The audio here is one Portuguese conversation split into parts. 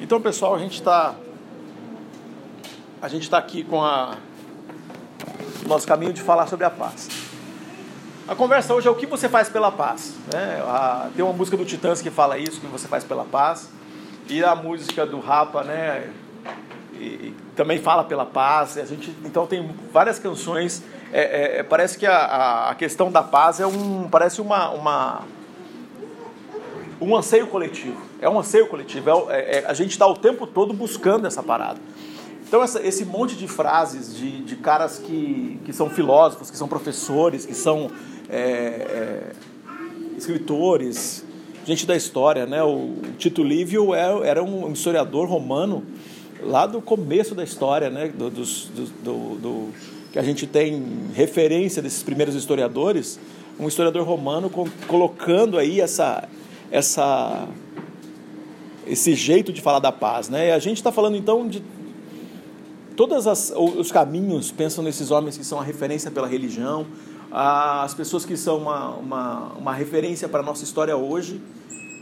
Então, pessoal, a gente está a gente está aqui com a nosso caminho de falar sobre a paz. A conversa hoje é o que você faz pela paz. Né? A, tem uma música do Titãs que fala isso, que você faz pela paz. E a música do Rapa, né? E, e também fala pela paz. A gente, então tem várias canções. É, é, é parece que a, a, questão da paz é um, parece uma, uma um anseio coletivo. É um anseio coletivo. É, é, é a gente está o tempo todo buscando essa parada. Então, essa, esse monte de frases de, de caras que, que são filósofos, que são professores, que são é, é, escritores, gente da história, né? O Tito Livio era, é, era um historiador romano lá do começo da história, né? Do, do, do, do, que a gente tem referência desses primeiros historiadores, um historiador romano colocando aí essa, essa, esse jeito de falar da paz, né? A gente está falando então de todos os caminhos pensam nesses homens que são a referência pela religião, as pessoas que são uma, uma, uma referência para a nossa história hoje,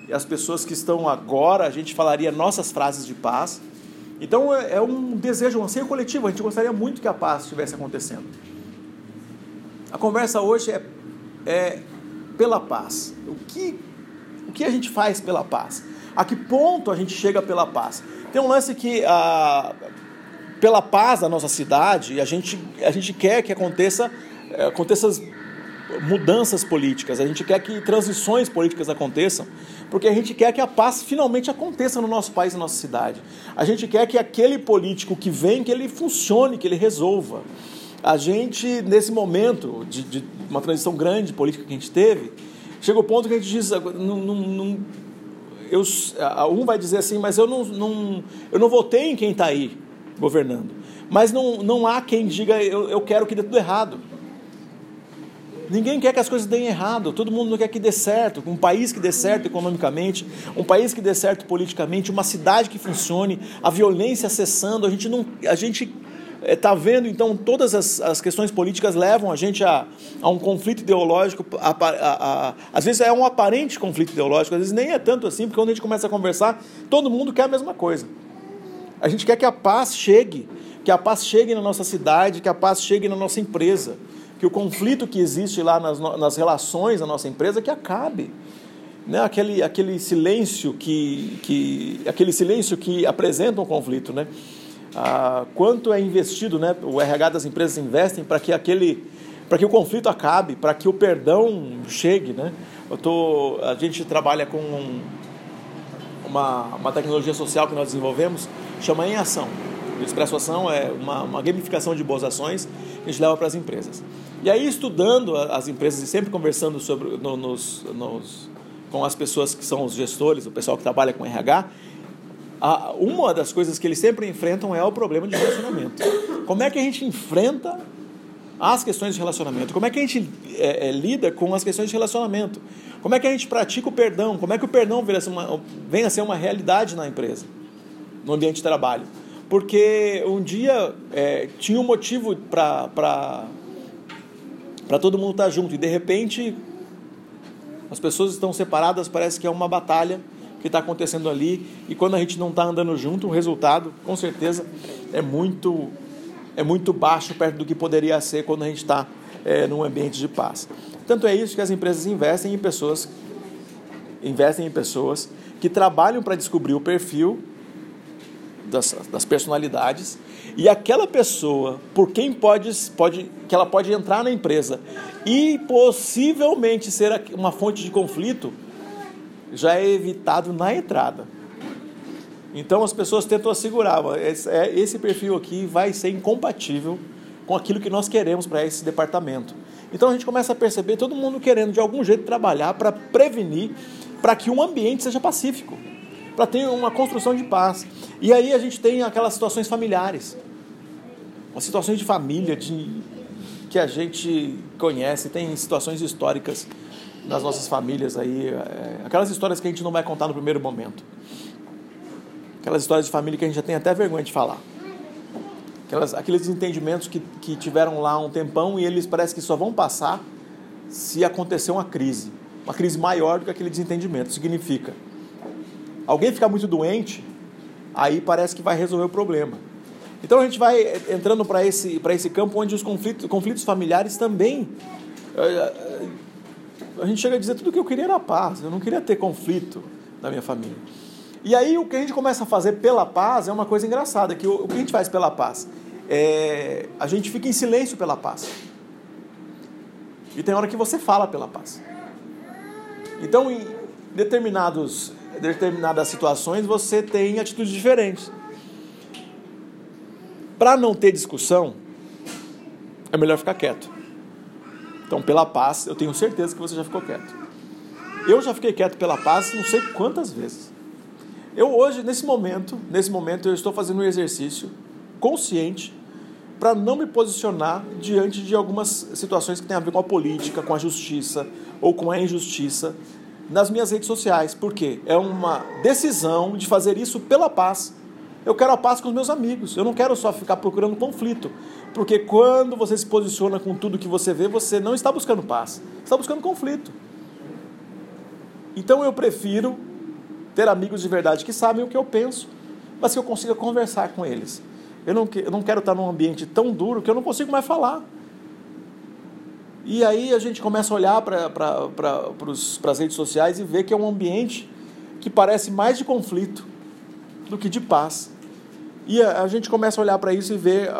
e as pessoas que estão agora, a gente falaria nossas frases de paz. Então é, é um desejo, um anseio coletivo, a gente gostaria muito que a paz estivesse acontecendo. A conversa hoje é, é pela paz. O que, o que a gente faz pela paz? A que ponto a gente chega pela paz? Tem um lance que ah, pela paz da nossa cidade, a gente, a gente quer que aconteça, eh, aconteça mudanças políticas, a gente quer que transições políticas aconteçam, porque a gente quer que a paz finalmente aconteça no nosso país, na nossa cidade. A gente quer que aquele político que vem, que ele funcione, que ele resolva. A gente, nesse momento de, de uma transição grande política que a gente teve, chega o ponto que a gente diz, não, não, não eu, um vai dizer assim, mas eu não, não, eu não votei em quem está aí governando. Mas não, não há quem diga eu, eu quero que dê tudo errado. Ninguém quer que as coisas deem errado, todo mundo não quer que dê certo. Um país que dê certo economicamente, um país que dê certo politicamente, uma cidade que funcione, a violência cessando. A gente não. A gente está eh, vendo, então, todas as, as questões políticas levam a gente a, a um conflito ideológico. A, a, às vezes é um aparente conflito ideológico, às vezes nem é tanto assim, porque quando a gente começa a conversar, todo mundo quer a mesma coisa. A gente quer que a paz chegue, que a paz chegue na nossa cidade, que a paz chegue na nossa empresa, que o conflito que existe lá nas, nas relações da nossa empresa que acabe. Né? Aquele, aquele silêncio que, que aquele silêncio que apresenta um conflito, né? Ah, quanto é investido, né? O RH das empresas investem para que aquele para que o conflito acabe, para que o perdão chegue, né? Eu tô, a gente trabalha com uma, uma tecnologia social que nós desenvolvemos chama Em Ação. O Expresso Ação é uma, uma gamificação de boas ações que a gente leva para as empresas. E aí, estudando as empresas e sempre conversando sobre, no, nos, nos, com as pessoas que são os gestores, o pessoal que trabalha com RH, a, uma das coisas que eles sempre enfrentam é o problema de relacionamento. Como é que a gente enfrenta as questões de relacionamento? Como é que a gente é, é, lida com as questões de relacionamento? Como é que a gente pratica o perdão? Como é que o perdão vem a ser uma, a ser uma realidade na empresa? no ambiente de trabalho. Porque um dia é, tinha um motivo para todo mundo estar junto e de repente as pessoas estão separadas, parece que é uma batalha que está acontecendo ali e quando a gente não está andando junto, o resultado com certeza é muito, é muito baixo perto do que poderia ser quando a gente está é, num ambiente de paz. Tanto é isso que as empresas investem em pessoas investem em pessoas que trabalham para descobrir o perfil das, das personalidades e aquela pessoa por quem pode, pode que ela pode entrar na empresa e possivelmente ser uma fonte de conflito já é evitado na entrada. Então as pessoas tentam assegurar, é, esse perfil aqui vai ser incompatível com aquilo que nós queremos para esse departamento. Então a gente começa a perceber todo mundo querendo de algum jeito trabalhar para prevenir, para que um ambiente seja pacífico para ter uma construção de paz. E aí a gente tem aquelas situações familiares, as situações de família, de, que a gente conhece, tem situações históricas nas nossas famílias aí, é, aquelas histórias que a gente não vai contar no primeiro momento. Aquelas histórias de família que a gente já tem até vergonha de falar. Aquelas, aqueles entendimentos que, que tiveram lá um tempão e eles parece que só vão passar se acontecer uma crise. Uma crise maior do que aquele desentendimento. Significa alguém ficar muito doente, aí parece que vai resolver o problema. Então a gente vai entrando para esse, esse campo onde os conflitos, conflitos familiares também. A gente chega a dizer tudo que eu queria era paz, eu não queria ter conflito na minha família. E aí o que a gente começa a fazer pela paz é uma coisa engraçada, que o, o que a gente faz pela paz? É, a gente fica em silêncio pela paz. E tem hora que você fala pela paz. Então, em determinados, determinadas situações, você tem atitudes diferentes. Para não ter discussão, é melhor ficar quieto. Então, pela paz, eu tenho certeza que você já ficou quieto. Eu já fiquei quieto pela paz não sei quantas vezes. Eu hoje, nesse momento, nesse momento, eu estou fazendo um exercício consciente para não me posicionar diante de algumas situações que têm a ver com a política, com a justiça ou com a injustiça nas minhas redes sociais. Por quê? É uma decisão de fazer isso pela paz. Eu quero a paz com os meus amigos. Eu não quero só ficar procurando conflito. Porque quando você se posiciona com tudo que você vê, você não está buscando paz. Está buscando conflito. Então eu prefiro ter amigos de verdade que sabem o que eu penso, mas que eu consiga conversar com eles. Eu não, eu não quero estar num ambiente tão duro que eu não consigo mais falar. E aí a gente começa a olhar para pra, as redes sociais e ver que é um ambiente que parece mais de conflito do que de paz. E a, a gente começa a olhar para isso e ver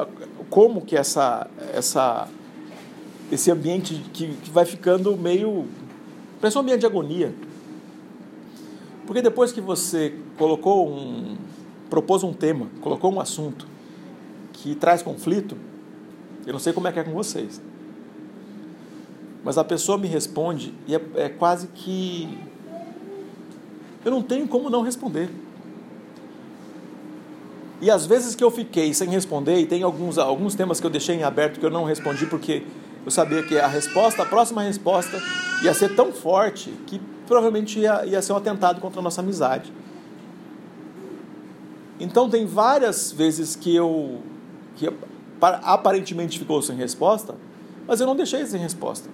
como que essa, essa, esse ambiente que, que vai ficando meio. Parece um ambiente de agonia. Porque depois que você colocou um. propôs um tema, colocou um assunto que traz conflito, eu não sei como é que é com vocês. Mas a pessoa me responde e é, é quase que. Eu não tenho como não responder. E às vezes que eu fiquei sem responder, e tem alguns, alguns temas que eu deixei em aberto que eu não respondi porque eu sabia que a resposta, a próxima resposta, ia ser tão forte que provavelmente ia, ia ser um atentado contra a nossa amizade. Então tem várias vezes que eu que aparentemente ficou sem resposta, mas eu não deixei sem resposta.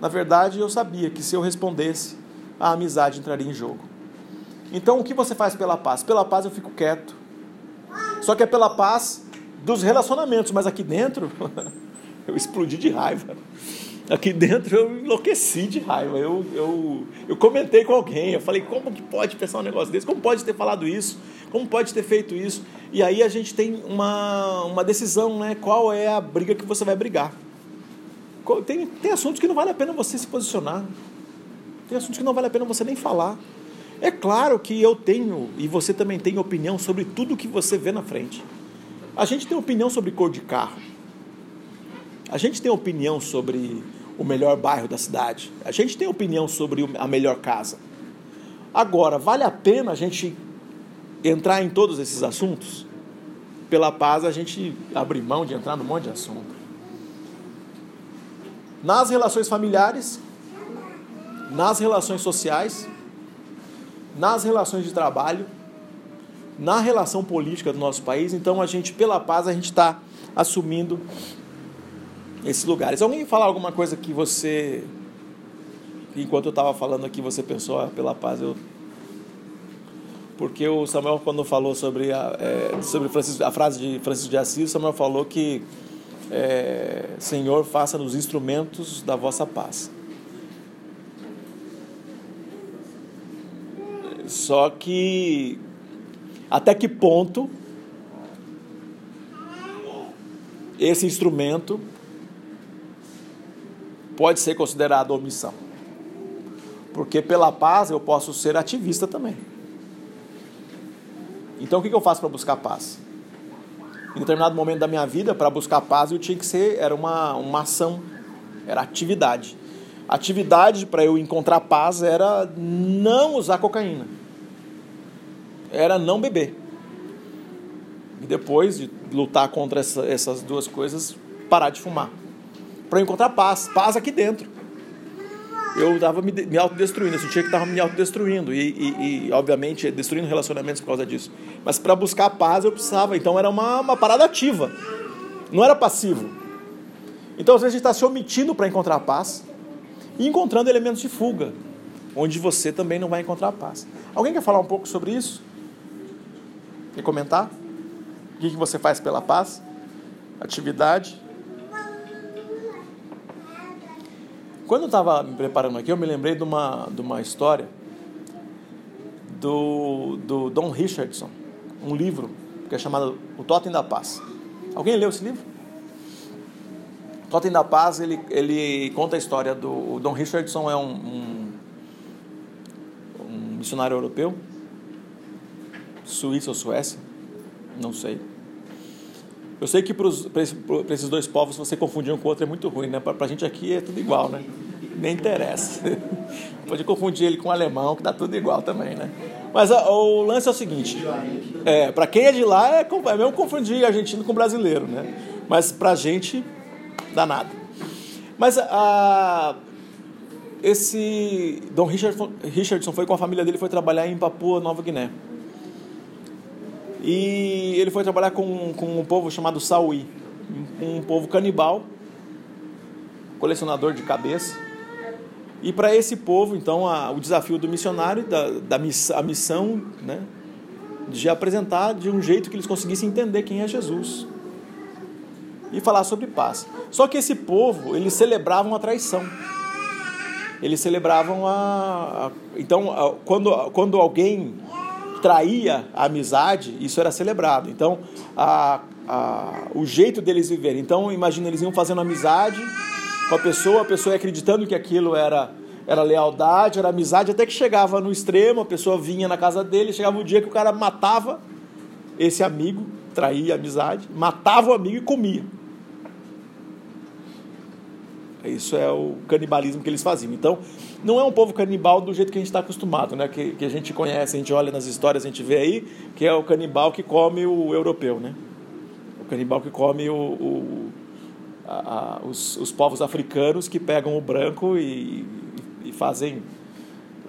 Na verdade, eu sabia que se eu respondesse, a amizade entraria em jogo. Então, o que você faz pela paz? Pela paz eu fico quieto. Só que é pela paz dos relacionamentos, mas aqui dentro eu explodi de raiva. Aqui dentro eu enlouqueci de raiva. Eu, eu, eu comentei com alguém, eu falei, como que pode pensar um negócio desse? Como pode ter falado isso? Como pode ter feito isso? E aí a gente tem uma, uma decisão, né? Qual é a briga que você vai brigar? Tem, tem assuntos que não vale a pena você se posicionar. Tem assuntos que não vale a pena você nem falar. É claro que eu tenho, e você também tem opinião sobre tudo que você vê na frente. A gente tem opinião sobre cor de carro. A gente tem opinião sobre o melhor bairro da cidade. A gente tem opinião sobre a melhor casa. Agora, vale a pena a gente entrar em todos esses assuntos? Pela paz, a gente abre mão de entrar num monte de assunto. Nas relações familiares, nas relações sociais, nas relações de trabalho, na relação política do nosso país. Então, a gente, pela paz, a gente está assumindo esses lugares. Alguém falar alguma coisa que você, enquanto eu estava falando aqui, você pensou, ah, pela paz, eu. Porque o Samuel, quando falou sobre a, é, sobre Francisco, a frase de Francisco de Assis, Samuel falou que é, Senhor, faça-nos instrumentos da vossa paz. Só que até que ponto esse instrumento pode ser considerado omissão. Porque pela paz eu posso ser ativista também. Então o que eu faço para buscar paz? Em determinado momento da minha vida, para buscar paz, eu tinha que ser, era uma, uma ação, era atividade. Atividade para eu encontrar paz era não usar cocaína. Era não beber. E depois de lutar contra essa, essas duas coisas, parar de fumar para encontrar paz, paz aqui dentro. Eu estava me, me autodestruindo, eu sentia que estava me autodestruindo e, e, e, obviamente, destruindo relacionamentos por causa disso. Mas para buscar paz eu precisava, então era uma, uma parada ativa, não era passivo. Então às vezes a gente está se omitindo para encontrar paz e encontrando elementos de fuga, onde você também não vai encontrar paz. Alguém quer falar um pouco sobre isso? Quer comentar? O que você faz pela paz? Atividade? Quando eu estava me preparando aqui, eu me lembrei de uma, de uma história do, do Don Richardson, um livro que é chamado O Totem da Paz. Alguém leu esse livro? O Totem da Paz, ele, ele conta a história do... Don Richardson é um, um, um missionário europeu, Suíça ou Suécia, não sei. Eu sei que para esses dois povos você confundir um com o outro é muito ruim, né? Para a gente aqui é tudo igual, né? Nem interessa. Pode confundir ele com o alemão, que dá tudo igual também, né? Mas a, o lance é o seguinte: é, para quem é de lá é, é mesmo confundir argentino com brasileiro, né? Mas para a gente dá nada. Mas a, esse Dom Richardson, Richardson foi com a família dele foi trabalhar em Papua Nova Guiné. E ele foi trabalhar com, com um povo chamado Sauí, um povo canibal, colecionador de cabeça. E para esse povo, então, a, o desafio do missionário, da, da miss, a missão, né, de apresentar de um jeito que eles conseguissem entender quem é Jesus e falar sobre paz. Só que esse povo, eles celebravam a traição. Eles celebravam a. a então, a, quando, quando alguém traía a amizade, isso era celebrado. Então, a, a, o jeito deles viverem. Então, imagina, eles iam fazendo amizade com a pessoa, a pessoa ia acreditando que aquilo era, era lealdade, era amizade, até que chegava no extremo, a pessoa vinha na casa dele, chegava um dia que o cara matava esse amigo, traía a amizade, matava o amigo e comia. Isso é o canibalismo que eles faziam. Então, não é um povo canibal do jeito que a gente está acostumado, né? Que, que a gente conhece, a gente olha nas histórias, a gente vê aí, que é o canibal que come o europeu, né? O canibal que come o, o a, a, os, os povos africanos que pegam o branco e, e fazem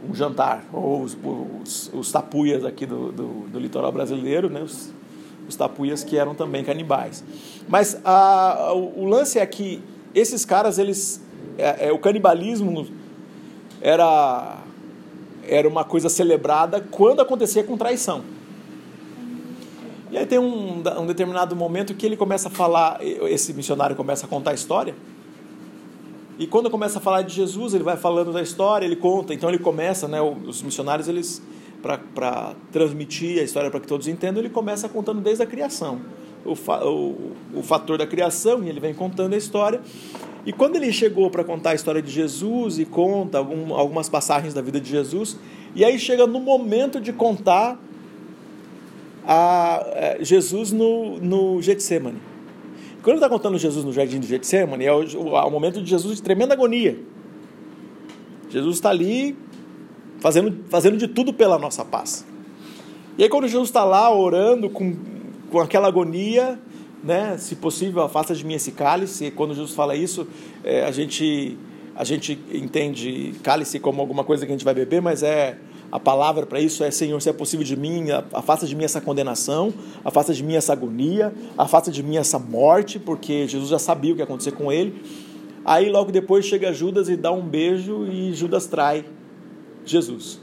um jantar. Ou os, os, os tapuias aqui do, do, do, litoral brasileiro, né? Os, os tapuias que eram também canibais. Mas a, o, o lance é que esses caras, eles. É, é, o canibalismo era, era uma coisa celebrada quando acontecia com traição. E aí tem um, um determinado momento que ele começa a falar, esse missionário começa a contar a história. E quando começa a falar de Jesus, ele vai falando da história, ele conta. Então ele começa, né, os missionários, eles para transmitir a história para que todos entendam, ele começa contando desde a criação o, fa o, o fator da criação e ele vem contando a história. E quando ele chegou para contar a história de Jesus e conta algum, algumas passagens da vida de Jesus, e aí chega no momento de contar a, a é, Jesus no, no Getsemane. Quando ele está contando Jesus no jardim de Getsemane, é o, o, o momento de Jesus de tremenda agonia. Jesus está ali fazendo, fazendo de tudo pela nossa paz. E aí, quando Jesus está lá orando com com aquela agonia, né? Se possível, afasta de mim esse cálice. E quando Jesus fala isso, é, a gente a gente entende cálice como alguma coisa que a gente vai beber, mas é a palavra para isso é Senhor, se é possível de mim, afasta de mim essa condenação, afasta de mim essa agonia, afasta de mim essa morte, porque Jesus já sabia o que ia acontecer com ele. Aí logo depois chega Judas e dá um beijo e Judas trai Jesus.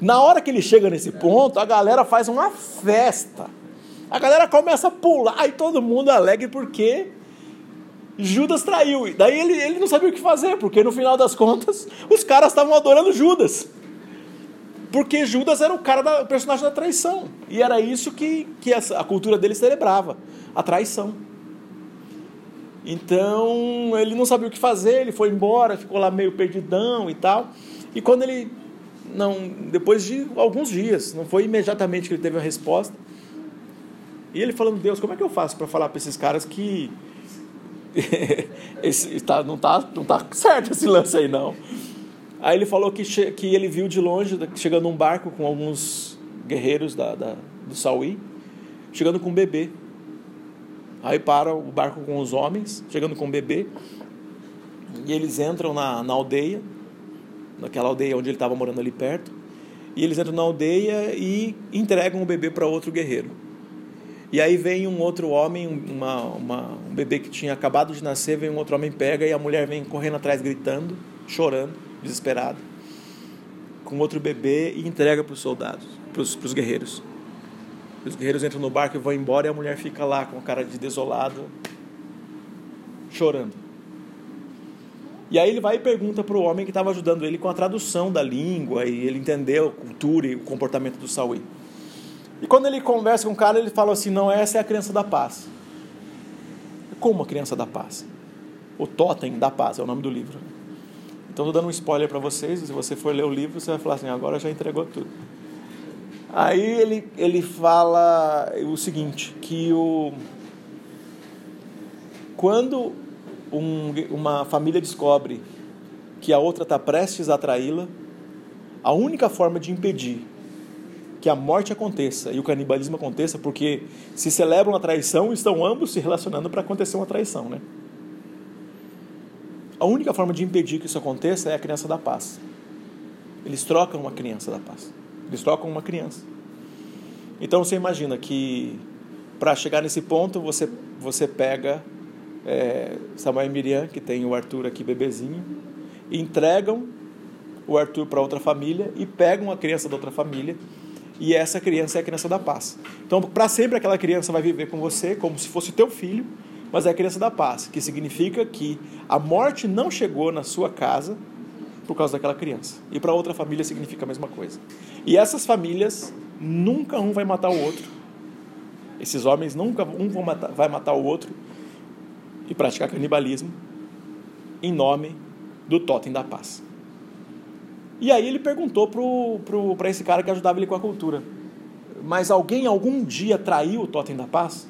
Na hora que ele chega nesse ponto, a galera faz uma festa. A galera começa a pular e todo mundo alegre porque Judas traiu. Daí ele, ele não sabia o que fazer, porque no final das contas os caras estavam adorando Judas. Porque Judas era o cara da o personagem da traição. E era isso que, que a, a cultura dele celebrava: a traição. Então ele não sabia o que fazer, ele foi embora, ficou lá meio perdidão e tal. E quando ele. Não, depois de alguns dias, não foi imediatamente que ele teve a resposta. E ele falando, Deus, como é que eu faço para falar para esses caras que esse, tá, não, tá, não tá certo esse lance aí, não. Aí ele falou que, que ele viu de longe, chegando um barco com alguns guerreiros da, da, do Sauí, chegando com um bebê. Aí para o barco com os homens, chegando com bebê. E eles entram na, na aldeia, naquela aldeia onde ele estava morando ali perto. E eles entram na aldeia e entregam o bebê para outro guerreiro. E aí vem um outro homem, uma, uma, um bebê que tinha acabado de nascer, vem um outro homem, pega e a mulher vem correndo atrás, gritando, chorando, desesperada, com outro bebê e entrega para os soldados, para os guerreiros. Os guerreiros entram no barco e vão embora e a mulher fica lá com a cara de desolado, chorando. E aí ele vai e pergunta para o homem que estava ajudando ele com a tradução da língua e ele entendeu a cultura e o comportamento do Saúl. E quando ele conversa com o cara, ele fala assim: não, essa é a criança da paz. Como a criança da paz? O Totem da Paz é o nome do livro. Então, estou dando um spoiler para vocês. Se você for ler o livro, você vai falar assim: agora já entregou tudo. Aí ele, ele fala o seguinte: que o, quando um, uma família descobre que a outra está prestes a traí-la, a única forma de impedir que a morte aconteça e o canibalismo aconteça, porque se celebram a traição, estão ambos se relacionando para acontecer uma traição, né? A única forma de impedir que isso aconteça é a criança da paz. Eles trocam uma criança da paz. Eles trocam uma criança. Então você imagina que para chegar nesse ponto você você pega é, Samuel e Miriam, que tem o Arthur aqui bebezinho, entregam o Arthur para outra família e pegam a criança da outra família e essa criança é a criança da paz. Então, para sempre aquela criança vai viver com você como se fosse teu filho, mas é a criança da paz, que significa que a morte não chegou na sua casa por causa daquela criança. E para outra família significa a mesma coisa. E essas famílias nunca um vai matar o outro. Esses homens nunca um vai matar o outro e praticar canibalismo em nome do totem da paz. E aí ele perguntou para esse cara que ajudava ele com a cultura: Mas alguém algum dia traiu o totem da paz?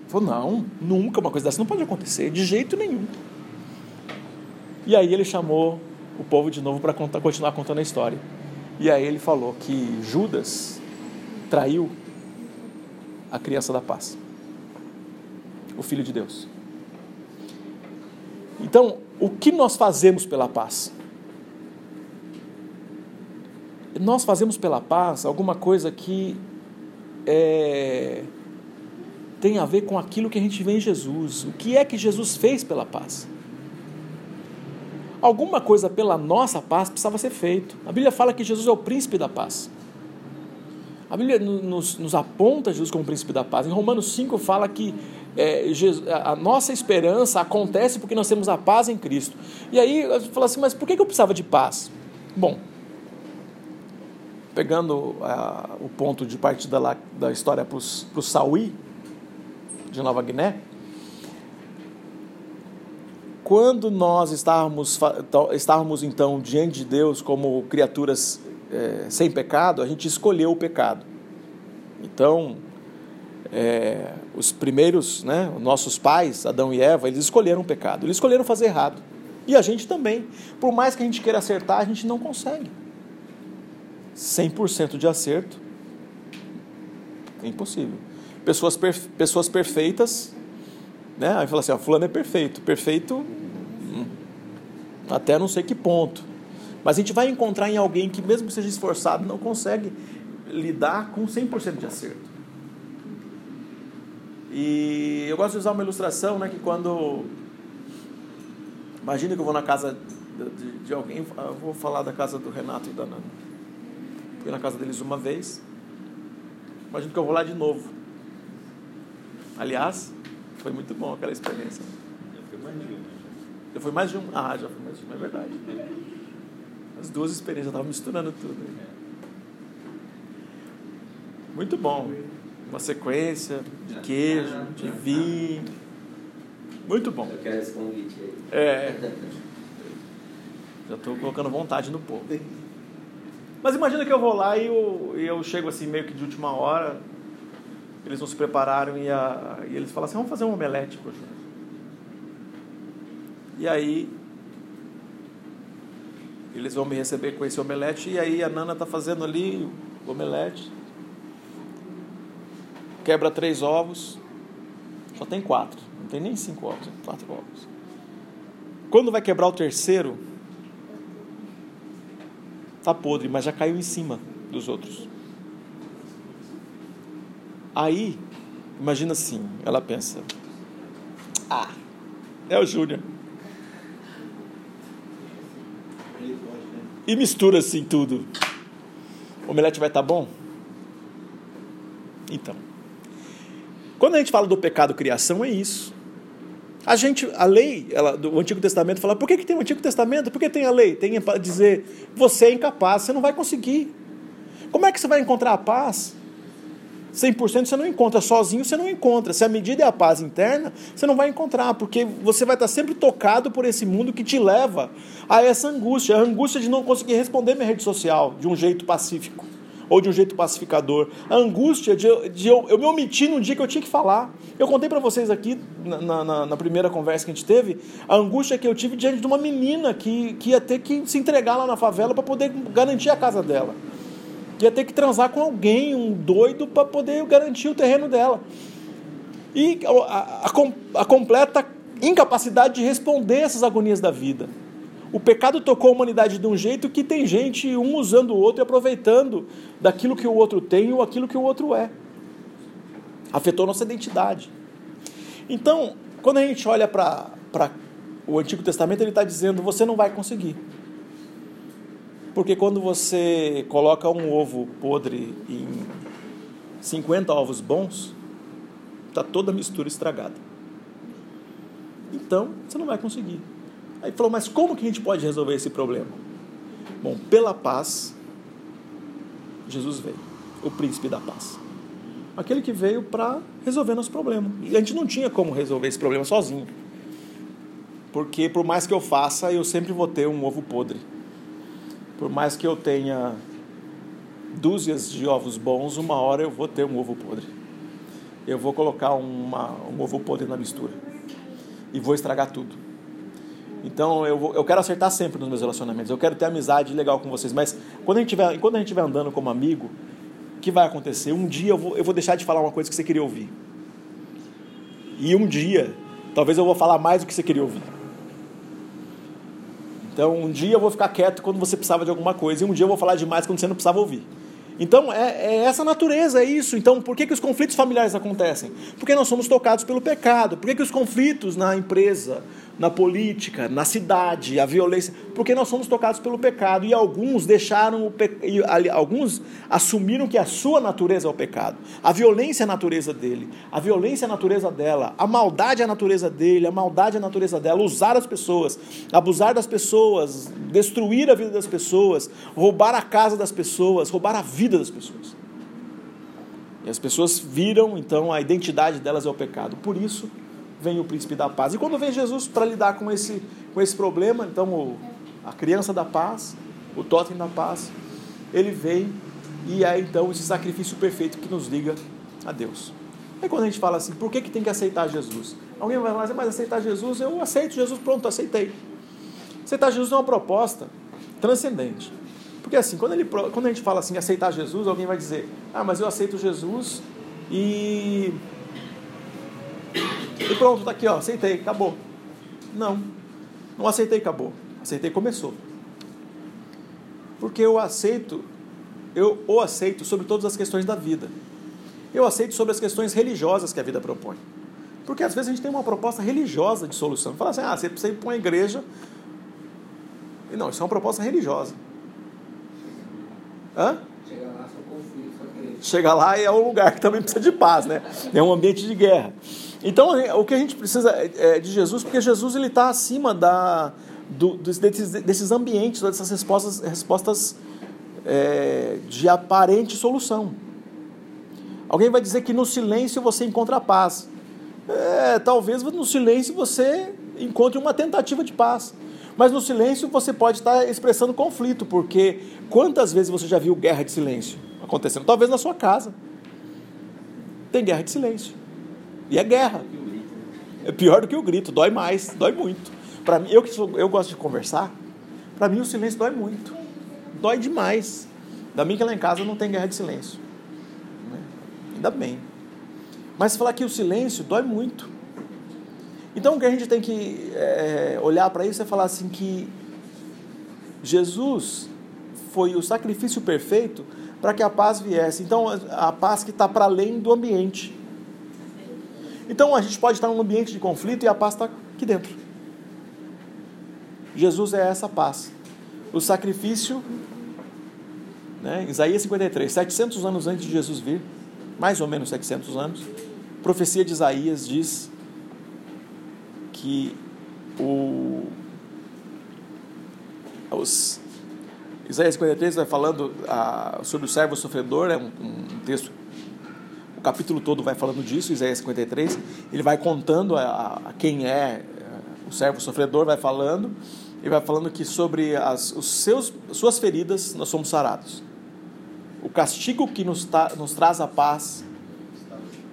Ele falou: Não, nunca uma coisa dessa não pode acontecer, de jeito nenhum. E aí ele chamou o povo de novo para continuar contando a história. E aí ele falou que Judas traiu a criança da paz o Filho de Deus. Então, o que nós fazemos pela paz? Nós fazemos pela paz alguma coisa que é, tem a ver com aquilo que a gente vê em Jesus. O que é que Jesus fez pela paz? Alguma coisa pela nossa paz precisava ser feito. A Bíblia fala que Jesus é o príncipe da paz. A Bíblia nos, nos aponta Jesus como príncipe da paz. Em Romanos 5 fala que é, Jesus, a nossa esperança acontece porque nós temos a paz em Cristo. E aí você fala assim, mas por que eu precisava de paz? Bom, pegando o ponto de partida lá da história para o Sauí, de Nova Guiné, quando nós estávamos, estávamos então diante de Deus como criaturas é, sem pecado, a gente escolheu o pecado. Então, é, os primeiros, né, nossos pais, Adão e Eva, eles escolheram o pecado, eles escolheram fazer errado. E a gente também. Por mais que a gente queira acertar, a gente não consegue. 100% de acerto é impossível. Pessoas, pessoas perfeitas, né? Aí fala assim, ó, fulano é perfeito. Perfeito hum, até não sei que ponto. Mas a gente vai encontrar em alguém que mesmo que seja esforçado, não consegue lidar com 100% de acerto. E eu gosto de usar uma ilustração, né, que quando imagina que eu vou na casa de, de alguém, eu vou falar da casa do Renato e da Nana. Fui na casa deles uma vez. Imagina que eu vou lá de novo. Aliás, foi muito bom aquela experiência. Já foi mais de uma. Já foi mais de um. Ah, já foi mais de uma, é verdade. As duas experiências, eu estava misturando tudo. Muito bom uma sequência de queijo, de vinho. Muito bom. Eu quero esse convite aí. É. Já estou colocando vontade no povo. Mas imagina que eu vou lá e eu, e eu chego assim meio que de última hora, eles não se prepararam e, a, e eles falam assim, vamos fazer um omelete hoje. E aí eles vão me receber com esse omelete e aí a Nana está fazendo ali o omelete quebra três ovos, só tem quatro. Não tem nem cinco ovos, quatro ovos. Quando vai quebrar o terceiro, tá podre, mas já caiu em cima dos outros. Aí, imagina assim, ela pensa: Ah, é o Júnior. E mistura assim tudo. O omelete vai estar tá bom? Então, quando a gente fala do pecado criação, é isso. A gente, a lei ela, do Antigo Testamento fala, por que, que tem o Antigo Testamento? Por que tem a lei? Tem para dizer, você é incapaz, você não vai conseguir. Como é que você vai encontrar a paz? 100% você não encontra, sozinho você não encontra. Se a medida é a paz interna, você não vai encontrar, porque você vai estar sempre tocado por esse mundo que te leva a essa angústia, a angústia de não conseguir responder minha rede social de um jeito pacífico ou de um jeito pacificador. A angústia de, de eu, eu, me omitir num dia que eu tinha que falar. Eu contei para vocês aqui, na, na, na, primeira conversa que a gente teve, a angústia que eu tive diante de uma menina que, que ia ter que se entregar lá na favela para poder garantir a casa dela. Ia ter que transar com alguém, um doido, para poder garantir o terreno dela. E a, a, a completa incapacidade de responder essas agonias da vida. O pecado tocou a humanidade de um jeito que tem gente um usando o outro e aproveitando daquilo que o outro tem ou aquilo que o outro é. Afetou nossa identidade. Então, quando a gente olha para o Antigo Testamento, ele está dizendo: você não vai conseguir. Porque quando você coloca um ovo podre em 50 ovos bons, está toda a mistura estragada. Então, você não vai conseguir. Aí falou, mas como que a gente pode resolver esse problema? Bom, pela paz, Jesus veio, o príncipe da paz. Aquele que veio para resolver nosso problema. E a gente não tinha como resolver esse problema sozinho. Porque por mais que eu faça, eu sempre vou ter um ovo podre. Por mais que eu tenha dúzias de ovos bons, uma hora eu vou ter um ovo podre. Eu vou colocar uma, um ovo podre na mistura. E vou estragar tudo. Então eu, vou, eu quero acertar sempre nos meus relacionamentos. Eu quero ter amizade legal com vocês. Mas quando a gente estiver, enquanto a gente estiver andando como amigo, o que vai acontecer? Um dia eu vou, eu vou deixar de falar uma coisa que você queria ouvir. E um dia, talvez eu vou falar mais do que você queria ouvir. Então, um dia eu vou ficar quieto quando você precisava de alguma coisa, e um dia eu vou falar demais quando você não precisava ouvir. Então, é, é, essa natureza, é isso. Então, por que, que os conflitos familiares acontecem? Porque nós somos tocados pelo pecado. Por que, que os conflitos na empresa, na política, na cidade, a violência, porque nós somos tocados pelo pecado e alguns deixaram o pe... alguns assumiram que a sua natureza é o pecado. A violência é a natureza dele, a violência é a natureza dela, a maldade é a natureza dele, a maldade é a natureza dela, usar as pessoas, abusar das pessoas, destruir a vida das pessoas, roubar a casa das pessoas, roubar a vida das pessoas. E as pessoas viram então a identidade delas é o pecado. Por isso, vem o príncipe da paz. E quando vem Jesus para lidar com esse, com esse problema, então o, a criança da paz, o totem da paz, ele vem e é então esse sacrifício perfeito que nos liga a Deus. Aí quando a gente fala assim, por que, que tem que aceitar Jesus? Alguém vai falar assim, mas aceitar Jesus, eu aceito Jesus, pronto, aceitei. Aceitar Jesus é uma proposta transcendente. Porque assim, quando, ele, quando a gente fala assim, aceitar Jesus, alguém vai dizer, ah, mas eu aceito Jesus e e pronto, tá aqui, ó, aceitei, acabou. Não, não aceitei, acabou. Aceitei, começou. Porque eu aceito, eu o aceito sobre todas as questões da vida. Eu aceito sobre as questões religiosas que a vida propõe. Porque às vezes a gente tem uma proposta religiosa de solução. Fala assim, ah, você precisa ir para uma igreja. E não, isso é uma proposta religiosa. Hã? Chega lá, só conflito, só Chega lá e é um lugar que também precisa de paz, né? É um ambiente de guerra. Então, o que a gente precisa é de Jesus, porque Jesus ele está acima da, do, desses, desses ambientes, dessas respostas, respostas é, de aparente solução. Alguém vai dizer que no silêncio você encontra a paz. É, talvez no silêncio você encontre uma tentativa de paz. Mas no silêncio você pode estar expressando conflito, porque quantas vezes você já viu guerra de silêncio acontecendo? Talvez na sua casa. Tem guerra de silêncio. E é guerra. É pior do que o grito, dói mais, dói muito. Para mim, eu que sou, eu gosto de conversar, para mim o silêncio dói muito. Dói demais. Ainda bem que lá em casa não tem guerra de silêncio. Né? Ainda bem. Mas falar que o silêncio dói muito. Então o que a gente tem que é, olhar para isso é falar assim que Jesus foi o sacrifício perfeito para que a paz viesse. Então a paz que está para além do ambiente. Então a gente pode estar num ambiente de conflito e a paz está aqui dentro. Jesus é essa paz. O sacrifício, né, Isaías 53, 700 anos antes de Jesus vir, mais ou menos 700 anos. A profecia de Isaías diz que o, os, Isaías 53 vai falando ah, sobre o servo sofredor, é um, um, texto, capítulo todo vai falando disso, Isaías 53, ele vai contando a, a quem é o servo sofredor, vai falando, e vai falando que sobre as os seus, suas feridas nós somos sarados. O castigo que nos, ta, nos traz a paz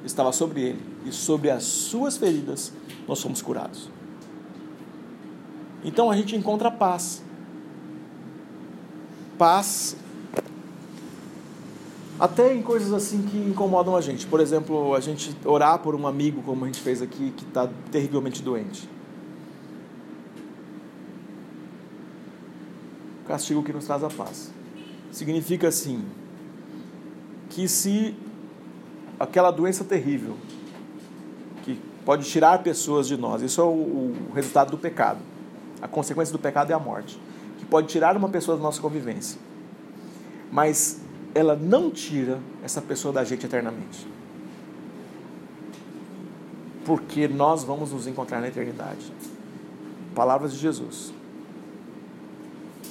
estava sobre ele, e sobre as suas feridas nós somos curados. Então a gente encontra paz. Paz até em coisas assim que incomodam a gente. Por exemplo, a gente orar por um amigo, como a gente fez aqui, que está terrivelmente doente. Castigo que nos traz a paz. Significa assim que se aquela doença terrível que pode tirar pessoas de nós, isso é o, resultado do pecado a consequência do pecado é a morte, que pode tirar uma pessoa da nossa convivência. Mas ela não tira essa pessoa da gente eternamente. Porque nós vamos nos encontrar na eternidade. Palavras de Jesus.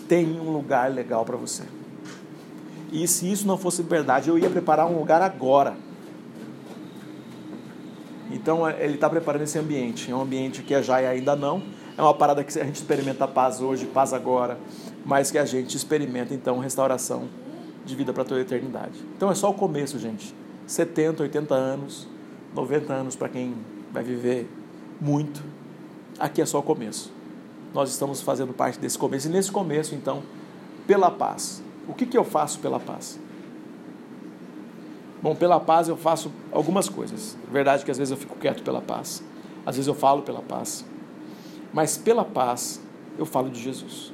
Tem um lugar legal para você. E se isso não fosse verdade, eu ia preparar um lugar agora. Então ele está preparando esse ambiente. É um ambiente que é já e ainda não é uma parada que a gente experimenta paz hoje, paz agora, mas que a gente experimenta então restauração de vida para toda a eternidade. Então é só o começo, gente. 70, 80 anos, 90 anos para quem vai viver muito. Aqui é só o começo. Nós estamos fazendo parte desse começo. E nesse começo, então, pela paz. O que, que eu faço pela paz? Bom, pela paz eu faço algumas coisas. Verdade que às vezes eu fico quieto pela paz. Às vezes eu falo pela paz. Mas pela paz, eu falo de Jesus.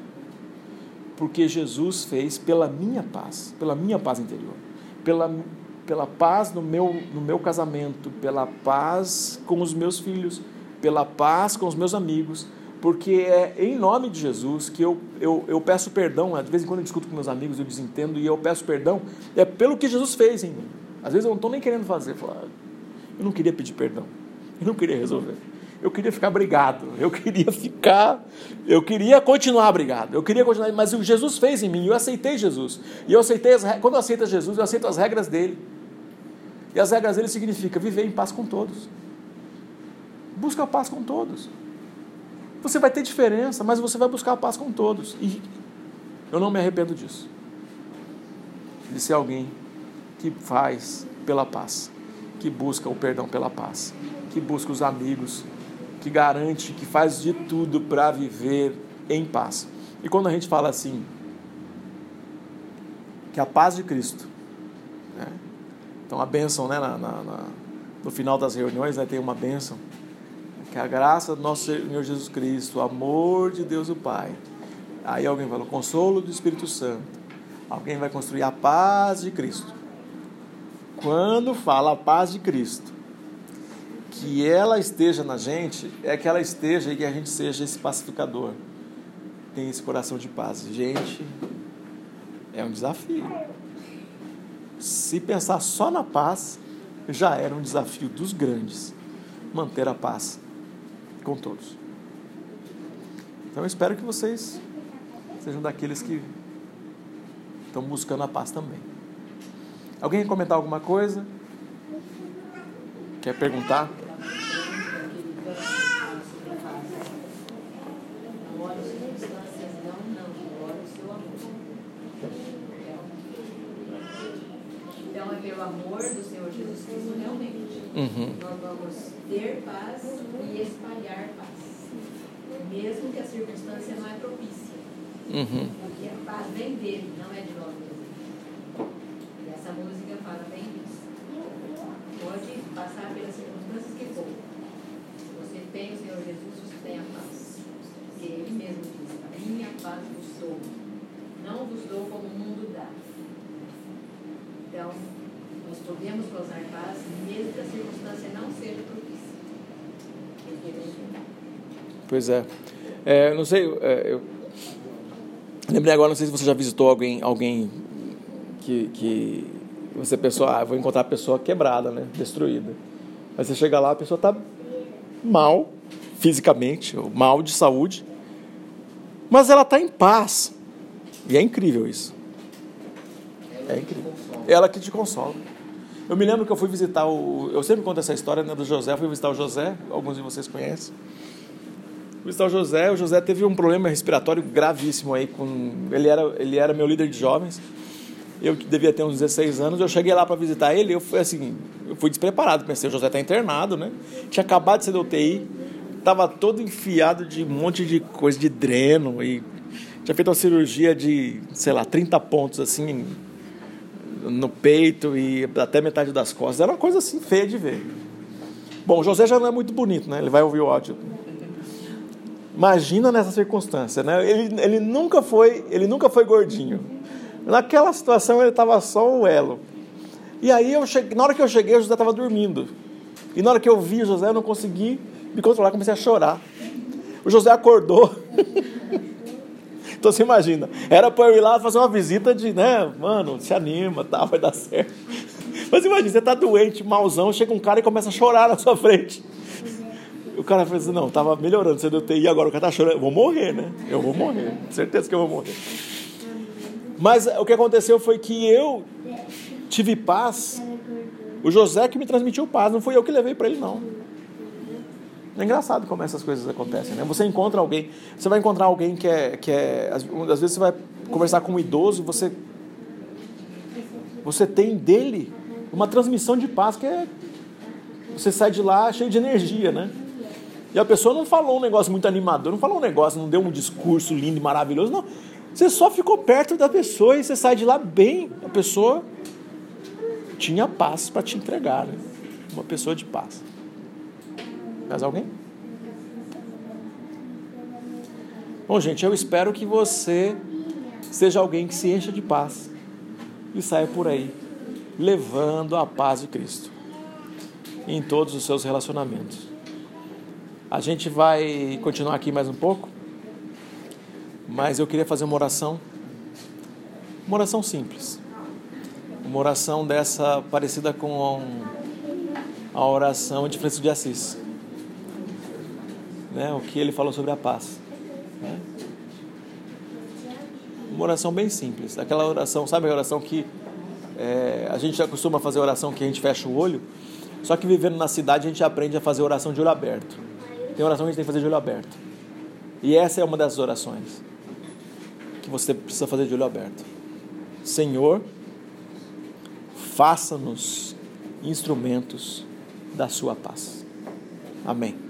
Porque Jesus fez pela minha paz, pela minha paz interior, pela, pela paz no meu, no meu casamento, pela paz com os meus filhos, pela paz com os meus amigos, porque é em nome de Jesus que eu, eu, eu peço perdão. De vez em quando eu discuto com meus amigos, eu desentendo e eu peço perdão. É pelo que Jesus fez em mim. Às vezes eu não estou nem querendo fazer. Eu não queria pedir perdão. Eu não queria resolver eu queria ficar brigado, eu queria ficar, eu queria continuar brigado, eu queria continuar, mas o Jesus fez em mim, eu aceitei Jesus. E eu aceitei, as, quando eu aceito Jesus, eu aceito as regras dele. E as regras dele significa viver em paz com todos. Busca a paz com todos. Você vai ter diferença, mas você vai buscar a paz com todos. E eu não me arrependo disso. De ser alguém que faz pela paz, que busca o perdão pela paz, que busca os amigos que garante, que faz de tudo para viver em paz. E quando a gente fala assim, que a paz de Cristo, né? então a bênção né, na, na, na, no final das reuniões né, tem uma bênção, que a graça do nosso Senhor Jesus Cristo, o amor de Deus o Pai, aí alguém fala, o consolo do Espírito Santo, alguém vai construir a paz de Cristo. Quando fala a paz de Cristo, que ela esteja na gente é que ela esteja e que a gente seja esse pacificador. Tem esse coração de paz. Gente, é um desafio. Se pensar só na paz, já era um desafio dos grandes manter a paz com todos. Então eu espero que vocês sejam daqueles que estão buscando a paz também. Alguém quer comentar alguma coisa? Quer perguntar? Então é pelo amor do Senhor Jesus Cristo realmente. Uhum. Nós vamos ter paz e espalhar paz. Mesmo que a circunstância não é propícia. Uhum. Porque a paz vem dele, não é de nós mesmos. E essa música fala bem disso. Pode passar pelas circunstâncias que for. Se você tem o Senhor Jesus, você tem a paz. Porque ele mesmo diz, a minha paz vos dou. Não vos dou como o mundo dá. Então, nós podemos causar paz, mesmo que a circunstância não seja propícia. Pois é. É, não sei, é, eu lembrei agora, não sei se você já visitou alguém, alguém que, que Você pensou, ah, vou encontrar a pessoa quebrada, né? Destruída. Mas você chega lá, a pessoa está mal fisicamente, ou mal de saúde, mas ela está em paz. E é incrível isso. É incrível. Ela que te consola. Eu me lembro que eu fui visitar o. Eu sempre conto essa história né, do José. Eu fui visitar o José, alguns de vocês conhecem. Fui visitar o José. O José teve um problema respiratório gravíssimo aí. Com... Ele, era, ele era meu líder de jovens. Eu devia ter uns 16 anos. Eu cheguei lá para visitar ele. Eu fui assim. Eu fui despreparado. Pensei, o José está internado, né? Tinha acabado de ser da UTI. Tava todo enfiado de um monte de coisa de dreno. E tinha feito uma cirurgia de, sei lá, 30 pontos assim no peito e até metade das costas. Era uma coisa assim feia de ver. Bom, José já não é muito bonito, né? Ele vai ouvir o áudio. Imagina nessa circunstância, né? Ele, ele nunca foi, ele nunca foi gordinho. Naquela situação ele estava só o elo. E aí eu cheguei, na hora que eu cheguei, José estava dormindo. E na hora que eu vi José, eu não consegui me controlar, comecei a chorar. O José acordou. Então você imagina, era para eu ir lá fazer uma visita de, né, mano, se anima, tá, vai dar certo. Mas imagina, você tá doente, malzão, chega um cara e começa a chorar na sua frente. O cara fala assim, não, tava melhorando, você deu TI, agora o cara tá chorando, eu vou morrer, né? Eu vou morrer, certeza que eu vou morrer. Mas o que aconteceu foi que eu tive paz. O José que me transmitiu paz, não fui eu que levei para ele, não. É engraçado como essas coisas acontecem, né? Você encontra alguém, você vai encontrar alguém que é, que é às vezes você vai conversar com um idoso, você você tem dele uma transmissão de paz que é você sai de lá cheio de energia, né? E a pessoa não falou um negócio muito animador, não falou um negócio, não deu um discurso lindo e maravilhoso, não. Você só ficou perto da pessoa e você sai de lá bem. A pessoa tinha paz para te entregar, né? Uma pessoa de paz. Mais alguém? Bom, gente, eu espero que você seja alguém que se encha de paz e saia por aí levando a paz de Cristo em todos os seus relacionamentos. A gente vai continuar aqui mais um pouco, mas eu queria fazer uma oração, uma oração simples, uma oração dessa parecida com a oração de Francisco de Assis né, o que ele falou sobre a paz. Né? Uma oração bem simples, aquela oração, sabe a oração que é, a gente já costuma fazer oração que a gente fecha o olho, só que vivendo na cidade a gente aprende a fazer oração de olho aberto. Tem oração que a gente tem que fazer de olho aberto. E essa é uma das orações que você precisa fazer de olho aberto. Senhor, faça-nos instrumentos da sua paz. Amém.